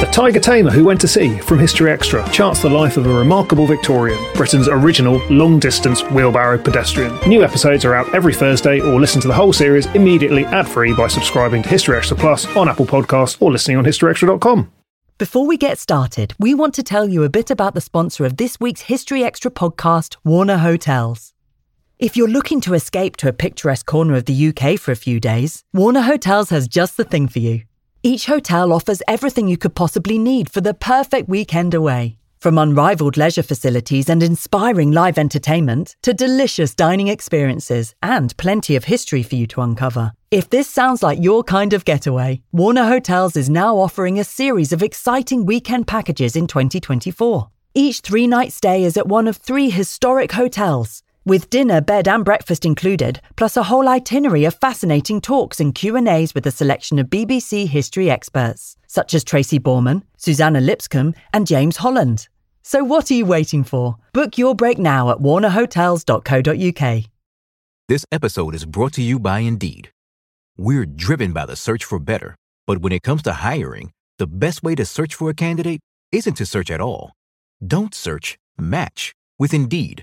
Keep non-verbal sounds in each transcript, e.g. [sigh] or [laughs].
The Tiger Tamer Who Went to Sea from History Extra charts the life of a remarkable Victorian, Britain's original long distance wheelbarrow pedestrian. New episodes are out every Thursday, or listen to the whole series immediately ad free by subscribing to History Extra Plus on Apple Podcasts or listening on historyextra.com. Before we get started, we want to tell you a bit about the sponsor of this week's History Extra podcast, Warner Hotels. If you're looking to escape to a picturesque corner of the UK for a few days, Warner Hotels has just the thing for you. Each hotel offers everything you could possibly need for the perfect weekend away. From unrivaled leisure facilities and inspiring live entertainment to delicious dining experiences and plenty of history for you to uncover. If this sounds like your kind of getaway, Warner Hotels is now offering a series of exciting weekend packages in 2024. Each three night stay is at one of three historic hotels with dinner, bed and breakfast included, plus a whole itinerary of fascinating talks and Q&As with a selection of BBC history experts, such as Tracy Borman, Suzannah Lipscomb and James Holland. So what are you waiting for? Book your break now at warnerhotels.co.uk. This episode is brought to you by Indeed. We're driven by the search for better, but when it comes to hiring, the best way to search for a candidate isn't to search at all. Don't search, match with Indeed.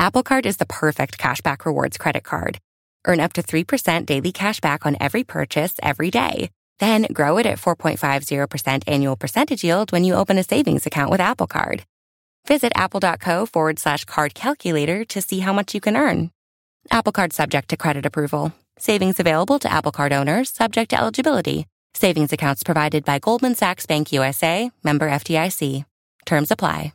Apple Card is the perfect cashback rewards credit card. Earn up to 3% daily cashback on every purchase every day. Then grow it at 4.50% annual percentage yield when you open a savings account with Apple Card. Visit apple.co forward slash card calculator to see how much you can earn. Apple Card subject to credit approval. Savings available to Apple Card owners subject to eligibility. Savings accounts provided by Goldman Sachs Bank USA, member FDIC. Terms apply.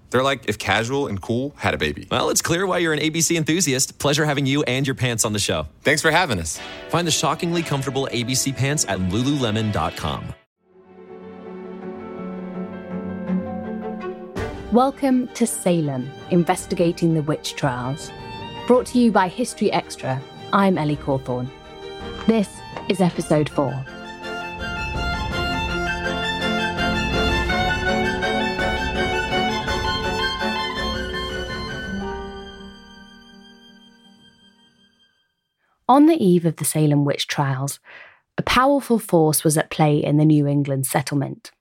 They're like if casual and cool had a baby. Well, it's clear why you're an ABC enthusiast. Pleasure having you and your pants on the show. Thanks for having us. Find the shockingly comfortable ABC pants at lululemon.com. Welcome to Salem, investigating the witch trials. Brought to you by History Extra, I'm Ellie Cawthorne. This is episode 4. On the eve of the Salem witch trials, a powerful force was at play in the New England settlement.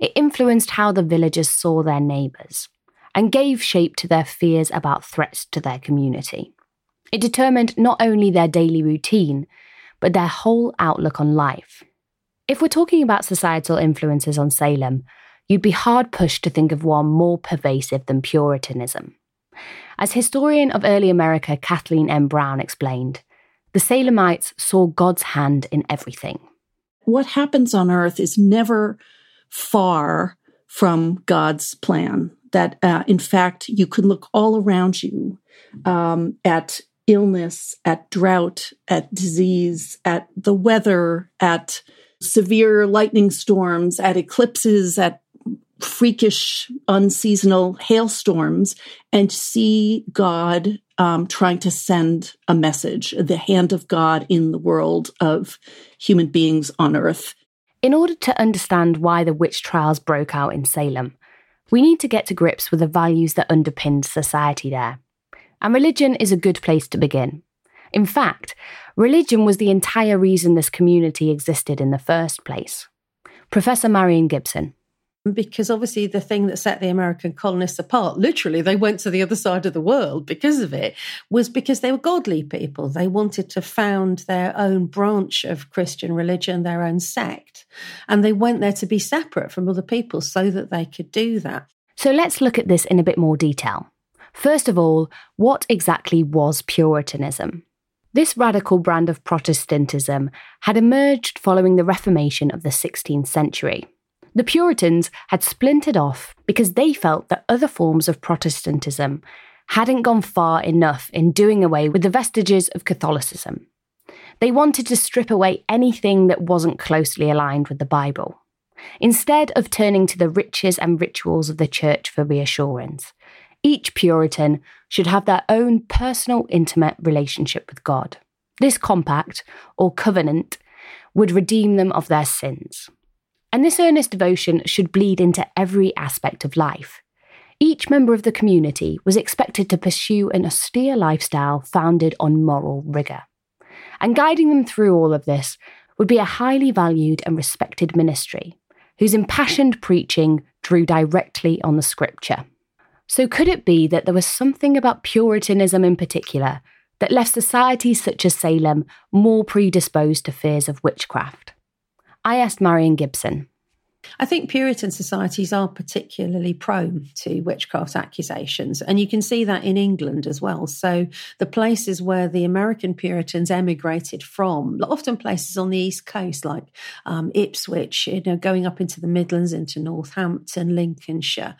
It influenced how the villagers saw their neighbours and gave shape to their fears about threats to their community. It determined not only their daily routine, but their whole outlook on life. If we're talking about societal influences on Salem, you'd be hard pushed to think of one more pervasive than Puritanism. As historian of early America Kathleen M. Brown explained, the Salemites saw God's hand in everything. What happens on earth is never far from God's plan. That, uh, in fact, you can look all around you um, at illness, at drought, at disease, at the weather, at severe lightning storms, at eclipses, at freakish, unseasonal hailstorms, and see God um, trying to send a message, the hand of God in the world of human beings on earth. In order to understand why the witch trials broke out in Salem, we need to get to grips with the values that underpinned society there. And religion is a good place to begin. In fact, religion was the entire reason this community existed in the first place. Professor Marion Gibson. Because obviously the thing that set the American colonists apart, literally, they went to the other side of the world because of it, was because they were godly people. They wanted to found their own branch of Christian religion, their own sect. And they went there to be separate from other people so that they could do that. So let's look at this in a bit more detail. First of all, what exactly was Puritanism? This radical brand of Protestantism had emerged following the Reformation of the 16th century. The Puritans had splintered off because they felt that other forms of Protestantism hadn't gone far enough in doing away with the vestiges of Catholicism. They wanted to strip away anything that wasn't closely aligned with the Bible. Instead of turning to the riches and rituals of the church for reassurance, each Puritan should have their own personal, intimate relationship with God. This compact, or covenant, would redeem them of their sins. And this earnest devotion should bleed into every aspect of life. Each member of the community was expected to pursue an austere lifestyle founded on moral rigour. And guiding them through all of this would be a highly valued and respected ministry, whose impassioned preaching drew directly on the scripture. So, could it be that there was something about Puritanism in particular that left societies such as Salem more predisposed to fears of witchcraft? I asked Marion Gibson. I think Puritan societies are particularly prone to witchcraft accusations, and you can see that in England as well. So, the places where the American Puritans emigrated from, often places on the East Coast like um, Ipswich, you know, going up into the Midlands, into Northampton, Lincolnshire,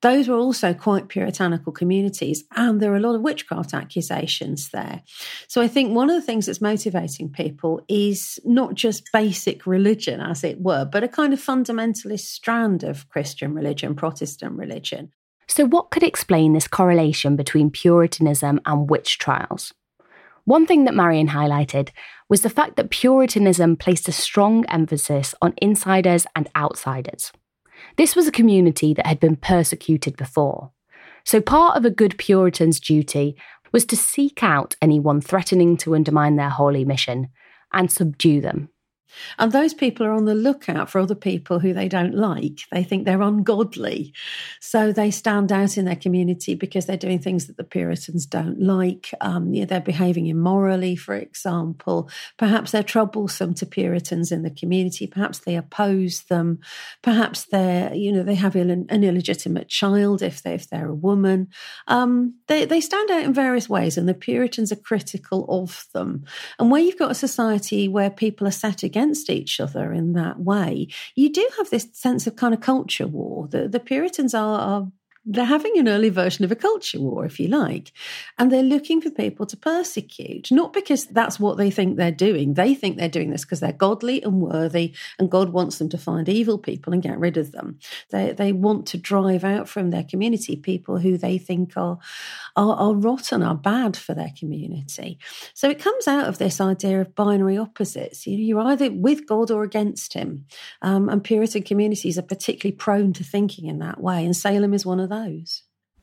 those were also quite puritanical communities, and there are a lot of witchcraft accusations there. So I think one of the things that's motivating people is not just basic religion, as it were, but a kind of fundamentalist strand of Christian religion, Protestant religion. So, what could explain this correlation between Puritanism and witch trials? One thing that Marion highlighted was the fact that Puritanism placed a strong emphasis on insiders and outsiders. This was a community that had been persecuted before. So part of a good Puritan's duty was to seek out anyone threatening to undermine their holy mission and subdue them. And those people are on the lookout for other people who they don't like. They think they're ungodly. So they stand out in their community because they're doing things that the Puritans don't like. Um, you know, they're behaving immorally, for example. Perhaps they're troublesome to Puritans in the community. Perhaps they oppose them. Perhaps they're, you know, they have an illegitimate child if, they, if they're a woman. Um, they, they stand out in various ways, and the Puritans are critical of them. And where you've got a society where people are set against against each other in that way, you do have this sense of kind of culture war. The, the Puritans are, are they're having an early version of a culture war, if you like, and they're looking for people to persecute, not because that's what they think they're doing. They think they're doing this because they're godly and worthy, and God wants them to find evil people and get rid of them. They, they want to drive out from their community people who they think are, are, are rotten, are bad for their community. So it comes out of this idea of binary opposites. You're either with God or against Him. Um, and Puritan communities are particularly prone to thinking in that way, and Salem is one of those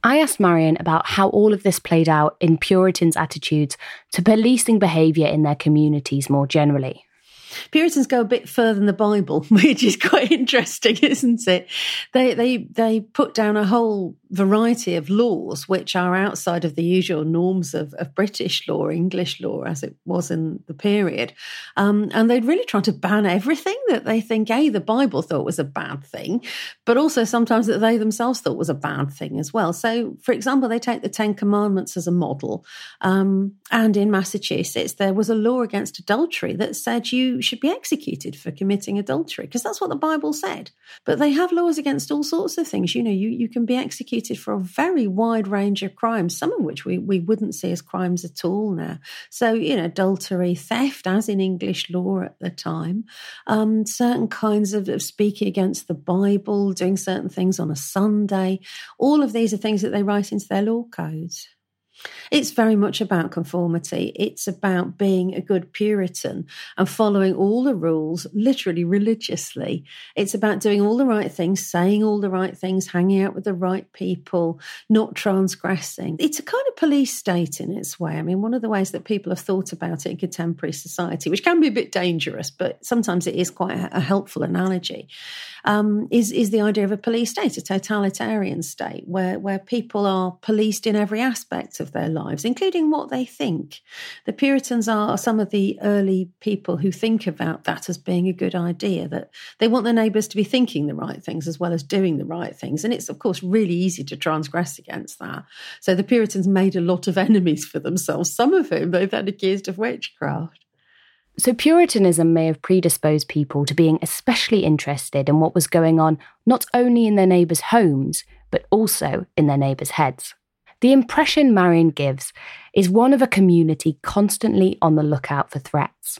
I asked Marion about how all of this played out in Puritans' attitudes to policing behaviour in their communities more generally. Puritans go a bit further than the Bible, [laughs] which is quite interesting, isn't it? They they they put down a whole variety of laws which are outside of the usual norms of, of British law, English law, as it was in the period. Um, and they'd really try to ban everything that they think, A, the Bible thought was a bad thing, but also sometimes that they themselves thought was a bad thing as well. So, for example, they take the Ten Commandments as a model. Um, and in Massachusetts, there was a law against adultery that said you should be executed for committing adultery, because that's what the Bible said. But they have laws against all sorts of things. You know, you, you can be executed for a very wide range of crimes, some of which we, we wouldn't see as crimes at all now. So, you know, adultery, theft, as in English law at the time, um, certain kinds of, of speaking against the Bible, doing certain things on a Sunday. All of these are things that they write into their law codes. It's very much about conformity. It's about being a good Puritan and following all the rules, literally religiously. It's about doing all the right things, saying all the right things, hanging out with the right people, not transgressing. It's a kind of police state in its way. I mean, one of the ways that people have thought about it in contemporary society, which can be a bit dangerous, but sometimes it is quite a helpful analogy, um, is, is the idea of a police state, a totalitarian state where, where people are policed in every aspect of their lives, including what they think. The Puritans are some of the early people who think about that as being a good idea, that they want their neighbours to be thinking the right things as well as doing the right things. And it's, of course, really easy to transgress against that. So the Puritans made a lot of enemies for themselves, some of whom they've accused of witchcraft. So, Puritanism may have predisposed people to being especially interested in what was going on not only in their neighbours' homes, but also in their neighbours' heads. The impression Marion gives is one of a community constantly on the lookout for threats.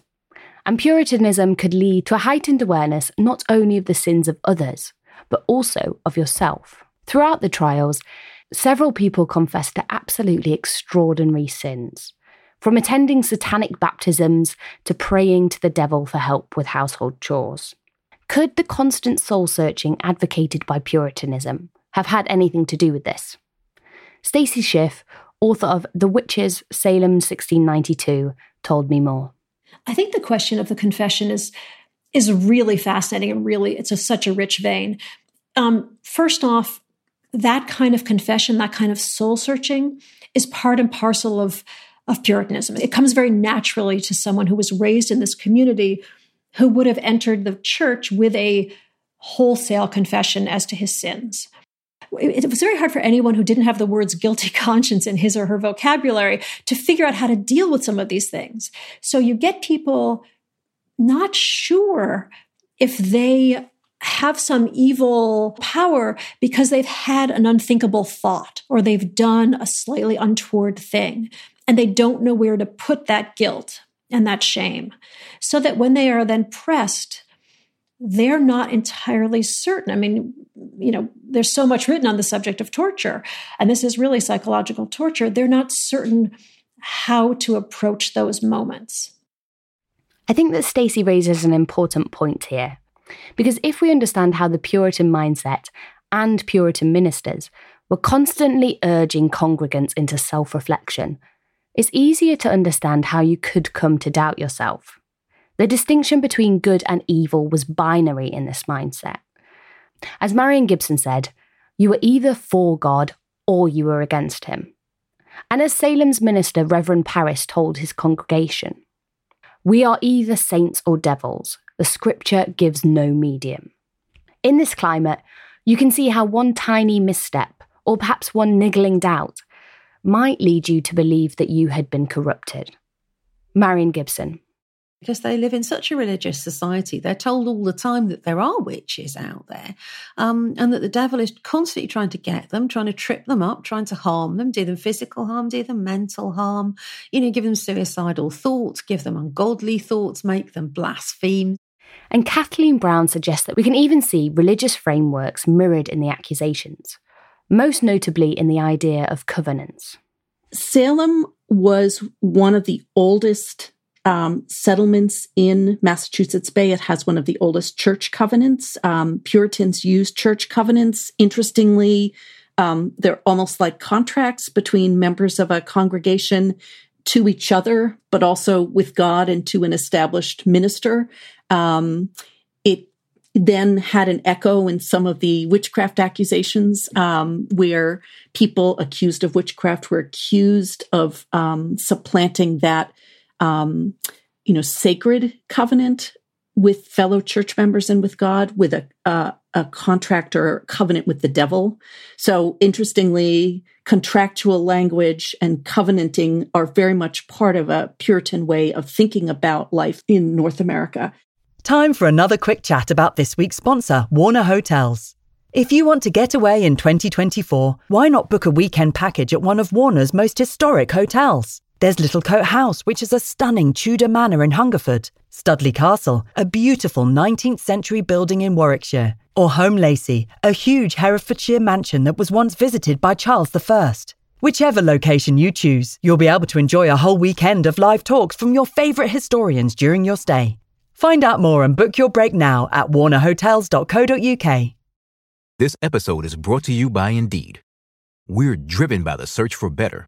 And Puritanism could lead to a heightened awareness not only of the sins of others, but also of yourself. Throughout the trials, several people confessed to absolutely extraordinary sins from attending satanic baptisms to praying to the devil for help with household chores. Could the constant soul searching advocated by Puritanism have had anything to do with this? Stacy Schiff, author of The Witches, Salem 1692, told me more. I think the question of the confession is is really fascinating and really it's a, such a rich vein. Um, first off, that kind of confession, that kind of soul searching, is part and parcel of of Puritanism. It comes very naturally to someone who was raised in this community who would have entered the church with a wholesale confession as to his sins. It was very hard for anyone who didn't have the words guilty [laughs] conscience in his or her vocabulary to figure out how to deal with some of these things. So you get people not sure if they have some evil power because they've had an unthinkable thought or they've done a slightly untoward thing and they don't know where to put that guilt and that shame. So that when they are then pressed, they're not entirely certain. I mean, you know, there's so much written on the subject of torture, and this is really psychological torture. They're not certain how to approach those moments. I think that Stacy raises an important point here. Because if we understand how the Puritan mindset and Puritan ministers were constantly urging congregants into self reflection it's easier to understand how you could come to doubt yourself. The distinction between good and evil was binary in this mindset. As Marion Gibson said, you were either for God or you were against him. And as Salem's minister, Reverend Parris, told his congregation, we are either saints or devils. The scripture gives no medium. In this climate, you can see how one tiny misstep, or perhaps one niggling doubt, might lead you to believe that you had been corrupted. Marion Gibson. Because they live in such a religious society, they're told all the time that there are witches out there um, and that the devil is constantly trying to get them, trying to trip them up, trying to harm them, do them physical harm, do them mental harm, you know, give them suicidal thoughts, give them ungodly thoughts, make them blaspheme. And Kathleen Brown suggests that we can even see religious frameworks mirrored in the accusations most notably in the idea of covenants. Salem was one of the oldest um, settlements in Massachusetts Bay. It has one of the oldest church covenants. Um, Puritans used church covenants. Interestingly, um, they're almost like contracts between members of a congregation to each other, but also with God and to an established minister. Um, it then had an echo in some of the witchcraft accusations, um, where people accused of witchcraft were accused of um, supplanting that, um, you know, sacred covenant with fellow church members and with God with a, uh, a contract or covenant with the devil. So, interestingly, contractual language and covenanting are very much part of a Puritan way of thinking about life in North America. Time for another quick chat about this week's sponsor, Warner Hotels. If you want to get away in 2024, why not book a weekend package at one of Warner's most historic hotels? There's Littlecote House, which is a stunning Tudor manor in Hungerford, Studley Castle, a beautiful 19th century building in Warwickshire, or Holme Lacy, a huge Herefordshire mansion that was once visited by Charles I. Whichever location you choose, you'll be able to enjoy a whole weekend of live talks from your favourite historians during your stay. Find out more and book your break now at warnerhotels.co.uk. This episode is brought to you by Indeed. We're driven by the search for better,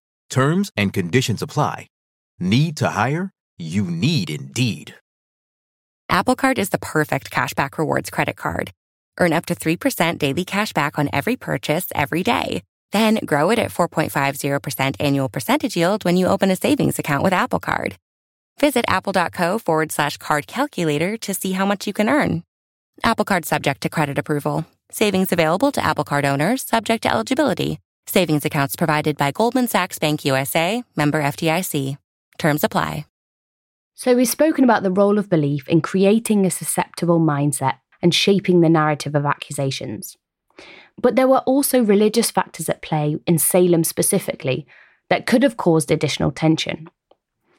Terms and conditions apply. Need to hire? You need Indeed. Apple Card is the perfect cashback rewards credit card. Earn up to 3% daily cash back on every purchase every day. Then grow it at 4.50% annual percentage yield when you open a savings account with Apple Card. Visit apple.co forward slash card calculator to see how much you can earn. Apple Card subject to credit approval. Savings available to Apple Card owners subject to eligibility. Savings accounts provided by Goldman Sachs Bank USA, member FDIC. Terms apply. So, we've spoken about the role of belief in creating a susceptible mindset and shaping the narrative of accusations. But there were also religious factors at play in Salem specifically that could have caused additional tension.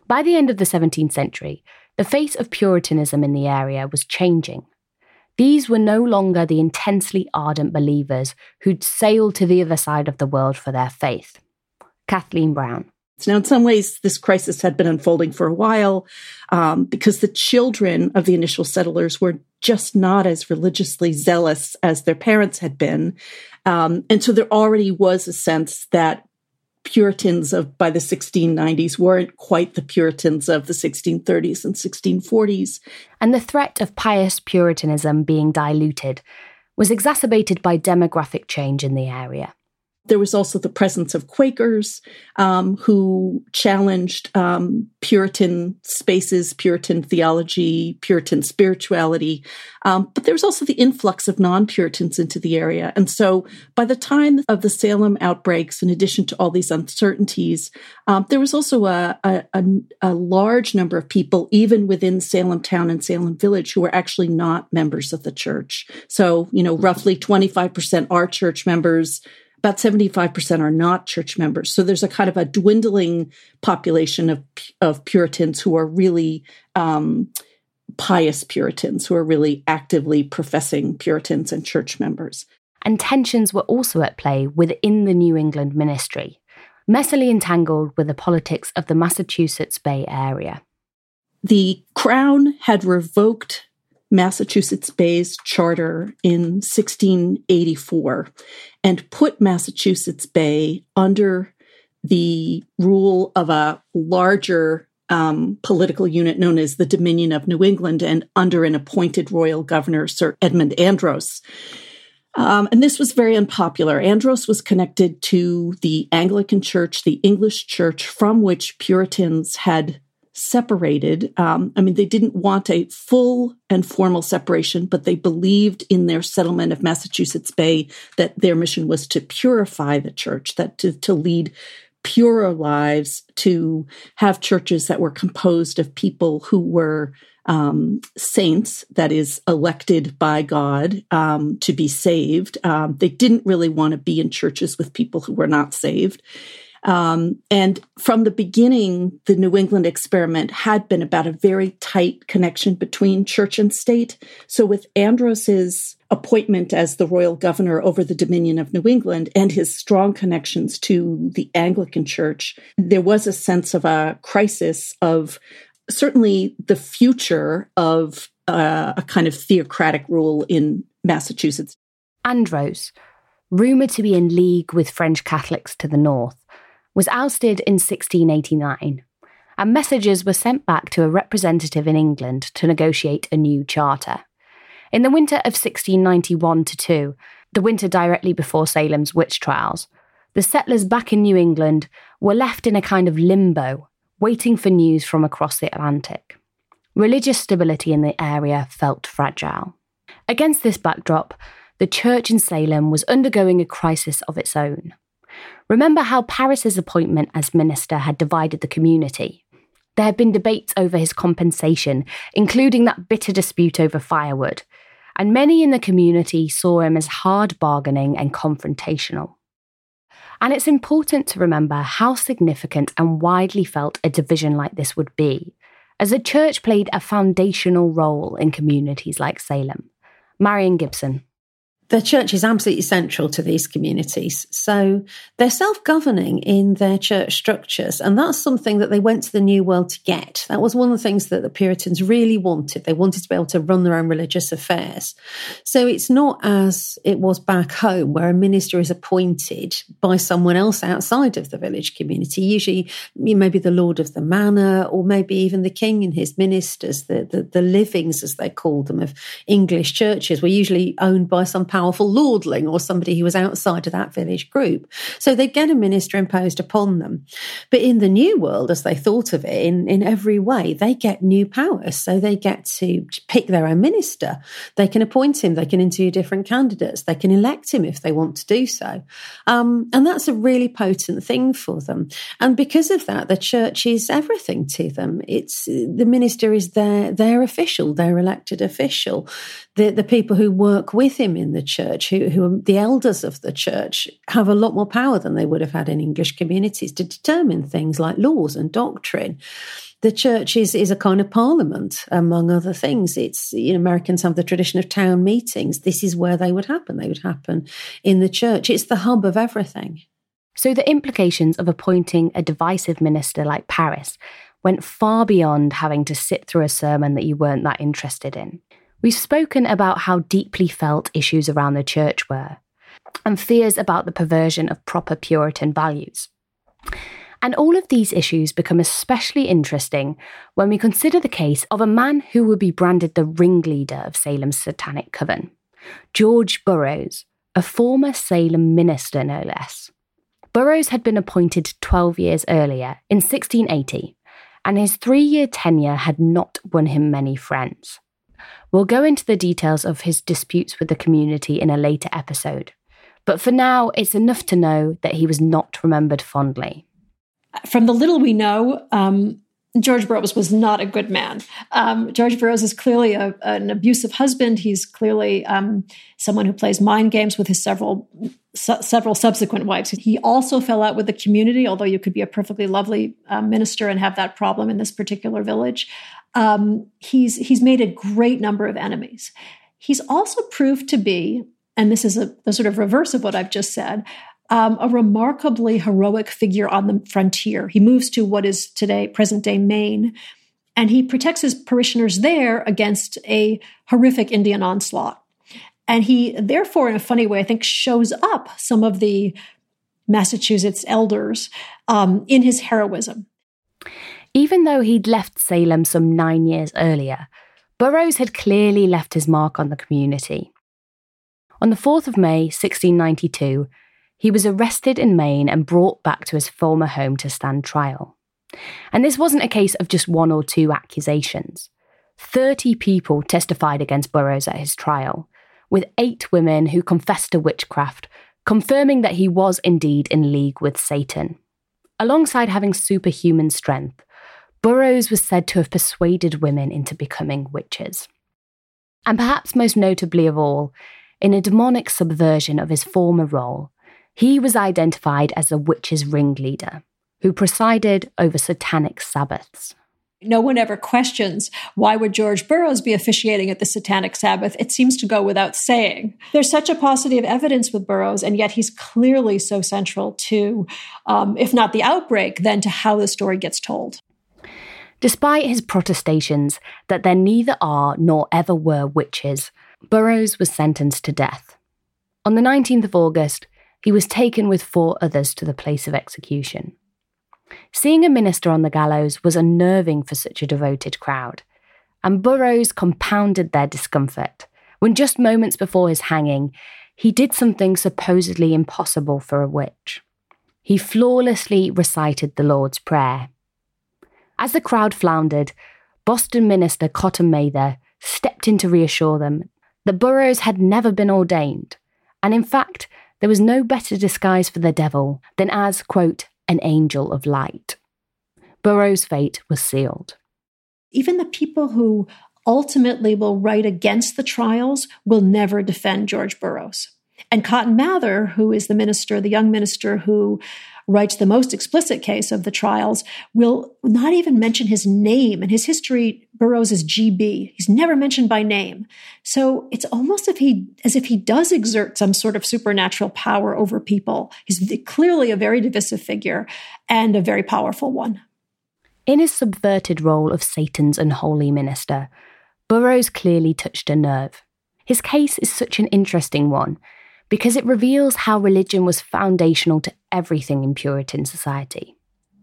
By the end of the 17th century, the face of Puritanism in the area was changing. These were no longer the intensely ardent believers who'd sailed to the other side of the world for their faith. Kathleen Brown. Now, in some ways, this crisis had been unfolding for a while um, because the children of the initial settlers were just not as religiously zealous as their parents had been. Um, and so there already was a sense that Puritans of by the 1690s weren't quite the Puritans of the 1630s and 1640s. And the threat of pious Puritanism being diluted was exacerbated by demographic change in the area. There was also the presence of Quakers um, who challenged um, Puritan spaces, Puritan theology, Puritan spirituality. Um, but there was also the influx of non Puritans into the area. And so by the time of the Salem outbreaks, in addition to all these uncertainties, um, there was also a, a, a, a large number of people, even within Salem town and Salem village, who were actually not members of the church. So, you know, roughly 25% are church members about 75% are not church members. So there's a kind of a dwindling population of, of Puritans who are really um, pious Puritans, who are really actively professing Puritans and church members. And tensions were also at play within the New England ministry, messily entangled with the politics of the Massachusetts Bay Area. The Crown had revoked Massachusetts Bay's charter in 1684 and put Massachusetts Bay under the rule of a larger um, political unit known as the Dominion of New England and under an appointed royal governor, Sir Edmund Andros. Um, and this was very unpopular. Andros was connected to the Anglican Church, the English Church, from which Puritans had separated. Um, I mean, they didn't want a full and formal separation, but they believed in their settlement of Massachusetts Bay that their mission was to purify the church, that to, to lead purer lives, to have churches that were composed of people who were um, saints, that is, elected by God um, to be saved. Um, they didn't really want to be in churches with people who were not saved. Um, and from the beginning, the New England experiment had been about a very tight connection between church and state. So with Andros's appointment as the royal governor over the Dominion of New England and his strong connections to the Anglican Church, there was a sense of a crisis of certainly the future of uh, a kind of theocratic rule in Massachusetts. Andros, rumoured to be in league with French Catholics to the north, was ousted in 1689, and messages were sent back to a representative in England to negotiate a new charter. In the winter of 1691 2, the winter directly before Salem's witch trials, the settlers back in New England were left in a kind of limbo, waiting for news from across the Atlantic. Religious stability in the area felt fragile. Against this backdrop, the church in Salem was undergoing a crisis of its own. Remember how Parris's appointment as minister had divided the community? There had been debates over his compensation, including that bitter dispute over firewood, and many in the community saw him as hard bargaining and confrontational. And it's important to remember how significant and widely felt a division like this would be, as the church played a foundational role in communities like Salem. Marion Gibson the church is absolutely central to these communities. So they're self governing in their church structures. And that's something that they went to the New World to get. That was one of the things that the Puritans really wanted. They wanted to be able to run their own religious affairs. So it's not as it was back home, where a minister is appointed by someone else outside of the village community, usually maybe the Lord of the Manor, or maybe even the king and his ministers. The, the, the livings, as they called them, of English churches were usually owned by some powerful powerful lordling or somebody who was outside of that village group. So they'd get a minister imposed upon them. But in the new world, as they thought of it, in, in every way, they get new powers. So they get to pick their own minister. They can appoint him. They can interview different candidates. They can elect him if they want to do so. Um, and that's a really potent thing for them. And because of that, the church is everything to them. It's the minister is their, their official, their elected official. The, the people who work with him in the church, who, who are the elders of the church, have a lot more power than they would have had in English communities to determine things like laws and doctrine the church is, is a kind of parliament, among other things. It's you know, Americans have the tradition of town meetings. This is where they would happen. They would happen in the church. It's the hub of everything. So the implications of appointing a divisive minister like Parris went far beyond having to sit through a sermon that you weren't that interested in. We've spoken about how deeply felt issues around the church were, and fears about the perversion of proper Puritan values. And all of these issues become especially interesting when we consider the case of a man who would be branded the ringleader of Salem's satanic coven, George Burroughs, a former Salem minister no less. Burroughs had been appointed 12 years earlier, in 1680, and his three year tenure had not won him many friends. We'll go into the details of his disputes with the community in a later episode. But for now, it's enough to know that he was not remembered fondly. From the little we know, um, George Burroughs was not a good man. Um, George Burroughs is clearly a, an abusive husband. He's clearly um, someone who plays mind games with his several su- several subsequent wives. He also fell out with the community, although you could be a perfectly lovely uh, minister and have that problem in this particular village um, he's he's made a great number of enemies. He's also proved to be, and this is a, the sort of reverse of what I've just said, um, a remarkably heroic figure on the frontier. He moves to what is today present day Maine, and he protects his parishioners there against a horrific Indian onslaught. And he, therefore, in a funny way, I think, shows up some of the Massachusetts elders um, in his heroism. Even though he'd left Salem some nine years earlier, Burroughs had clearly left his mark on the community. On the 4th of May, 1692, he was arrested in Maine and brought back to his former home to stand trial. And this wasn't a case of just one or two accusations. 30 people testified against Burroughs at his trial, with eight women who confessed to witchcraft, confirming that he was indeed in league with Satan. Alongside having superhuman strength, Burroughs was said to have persuaded women into becoming witches. And perhaps most notably of all, in a demonic subversion of his former role, he was identified as a witch's ringleader who presided over satanic Sabbaths. No one ever questions why would George Burroughs be officiating at the Satanic Sabbath? It seems to go without saying. There's such a paucity of evidence with Burroughs, and yet he's clearly so central to, um, if not the outbreak, then to how the story gets told. Despite his protestations that there neither are nor ever were witches, Burroughs was sentenced to death. On the 19th of August, he was taken with four others to the place of execution. Seeing a minister on the gallows was unnerving for such a devoted crowd, and Burroughs compounded their discomfort when just moments before his hanging, he did something supposedly impossible for a witch. He flawlessly recited the Lord's Prayer as the crowd floundered, Boston minister Cotton Mather stepped in to reassure them that Burroughs had never been ordained, and in fact, there was no better disguise for the devil than as, quote, an angel of light. Burroughs' fate was sealed. Even the people who ultimately will write against the trials will never defend George Burroughs. And Cotton Mather, who is the minister, the young minister who writes the most explicit case of the trials, will not even mention his name. And his history Burroughs as GB. He's never mentioned by name. So it's almost if he, as if he does exert some sort of supernatural power over people. He's clearly a very divisive figure and a very powerful one. In his subverted role of Satan's unholy minister, Burroughs clearly touched a nerve. His case is such an interesting one because it reveals how religion was foundational to everything in Puritan society,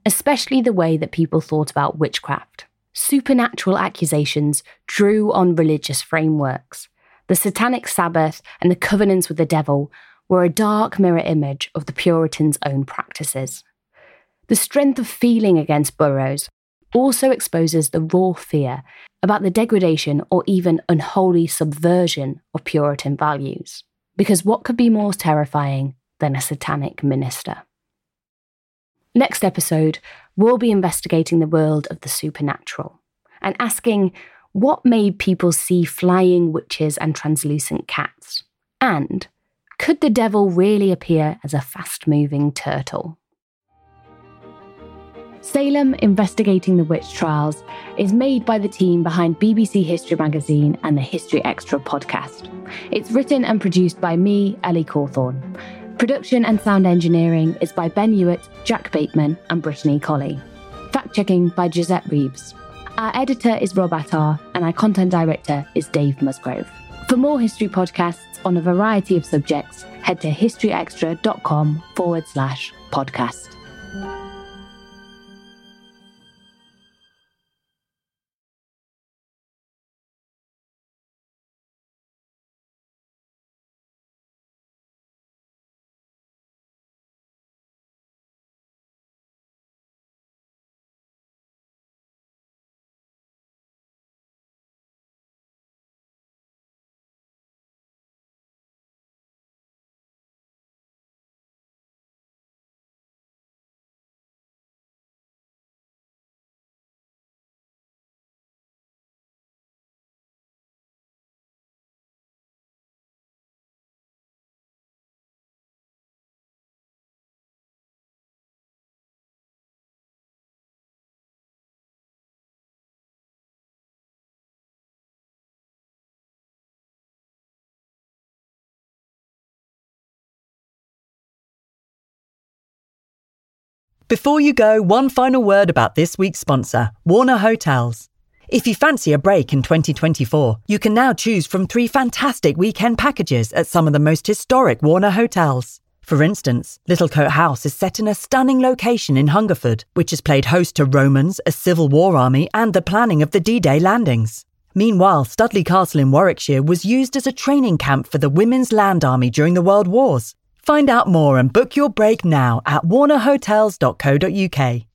especially the way that people thought about witchcraft. Supernatural accusations drew on religious frameworks. The Satanic Sabbath and the covenants with the devil were a dark mirror image of the Puritans' own practices. The strength of feeling against Burroughs also exposes the raw fear about the degradation or even unholy subversion of Puritan values. Because what could be more terrifying than a satanic minister? Next episode, we'll be investigating the world of the supernatural and asking what made people see flying witches and translucent cats? And could the devil really appear as a fast moving turtle? Salem Investigating the Witch Trials is made by the team behind BBC History Magazine and the History Extra podcast. It's written and produced by me, Ellie Cawthorne. Production and sound engineering is by Ben Hewitt, Jack Bateman, and Brittany Colley. Fact checking by Gisette Reeves. Our editor is Rob Attar, and our content director is Dave Musgrove. For more history podcasts on a variety of subjects, head to historyextra.com forward slash podcast. Before you go, one final word about this week's sponsor, Warner Hotels. If you fancy a break in 2024, you can now choose from three fantastic weekend packages at some of the most historic Warner hotels. For instance, Littlecote House is set in a stunning location in Hungerford, which has played host to Romans, a Civil War army, and the planning of the D Day landings. Meanwhile, Studley Castle in Warwickshire was used as a training camp for the Women's Land Army during the World Wars. Find out more and book your break now at warnerhotels.co.uk.